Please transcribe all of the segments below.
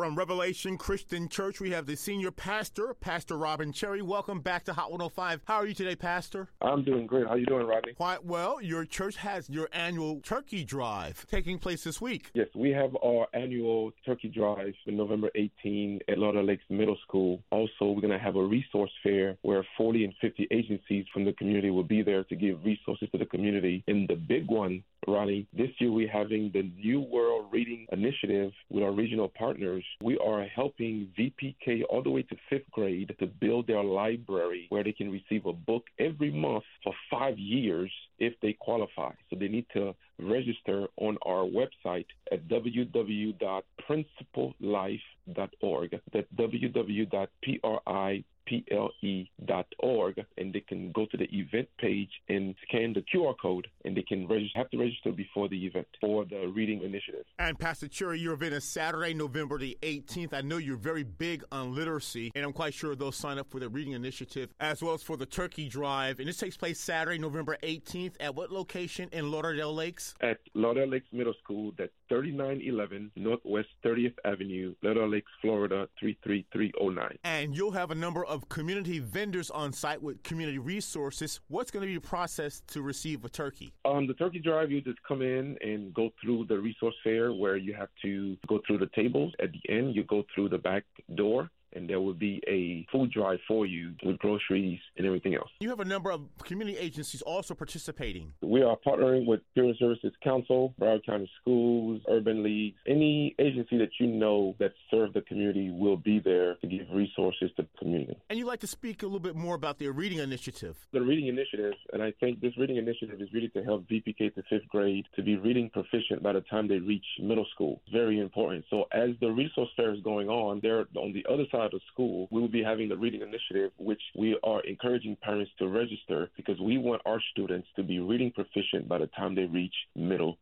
From Revelation Christian Church, we have the senior pastor, Pastor Robben Chery. Welcome back to Hot 105. How are you today, Pastor? I'm doing great. How are you doing, Rodney? Quite well. Your church has your annual turkey drive taking place this week. Yes, we have our annual turkey drive on November 18 at Lauder Lakes Middle School. Also, we're going to have a resource fair where 40 and 50 agencies from the community will be there to give resources to the community. And the big one, Ronnie, this year we're having the New World Reading Initiative with our regional partners. We are helping VPK all the way to fifth grade to build their library where they can receive a book every month for five years if they qualify. So they need to register on our website at www.principlelife.org. That's www.pri ple.org and they can go to the event page and scan the QR code and they can register, have to register before the event for the reading initiative. And Pastor Chery, your event is Saturday, November the 18th. I know you're very big on literacy and I'm quite sure they'll sign up for the reading initiative as well as for the turkey drive. And this takes place Saturday, November 18th at what location in Lauderdale Lakes? At Lauderdale Lakes Middle School, that's 3911 Northwest 30th Avenue, Lauderdale Lakes, Florida 33309. And you'll have a number of community vendors on site with community resources. What's going to be the process to receive a turkey? Um, the turkey drive, you just come in and go through the resource fair where you have to go through the tables. At the end, you go through the back door and there will be a food drive for you with groceries and everything else. You have a number of community agencies also participating. We are partnering with Human Services Council, Broward County Schools, Urban Leagues. Any agency that you know that serve the community will be there to give resources to the community. And you'd like to speak a little bit more about the reading initiative. The reading initiative, and I think this reading initiative is really to help VPK to fifth grade to be reading proficient by the time they reach middle school. Very important. So as the resource fair is going on, they're on the other side of school, we will be having the reading initiative, which we are encouraging parents to register because we want our students to be reading proficient by the time they reach middle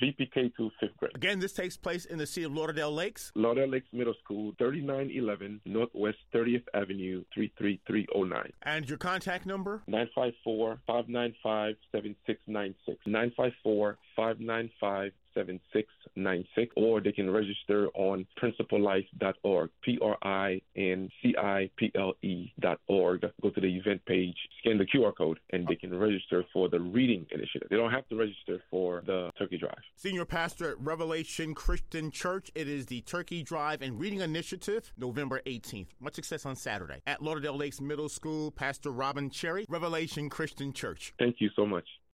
VPK to fifth grade. Again, this takes place in the city of Lauderdale Lakes. Lauderdale Lakes Middle School, 3911 Northwest 30th Avenue, 33309. And your contact number? 954 595 7696. 954 595 7696, or they can register on principlelife.org, P R I N C I P L E.org. Go to the event page, scan the QR code, and they can for the reading initiative. They don't have to register for the Turkey Drive. Senior Pastor at Revelation Christian Church, it is the Turkey Drive and Reading Initiative, November 18th. Much success on Saturday. At Lauderdale Lakes Middle School, Pastor Robben Chery, Revelation Christian Church. Thank you so much.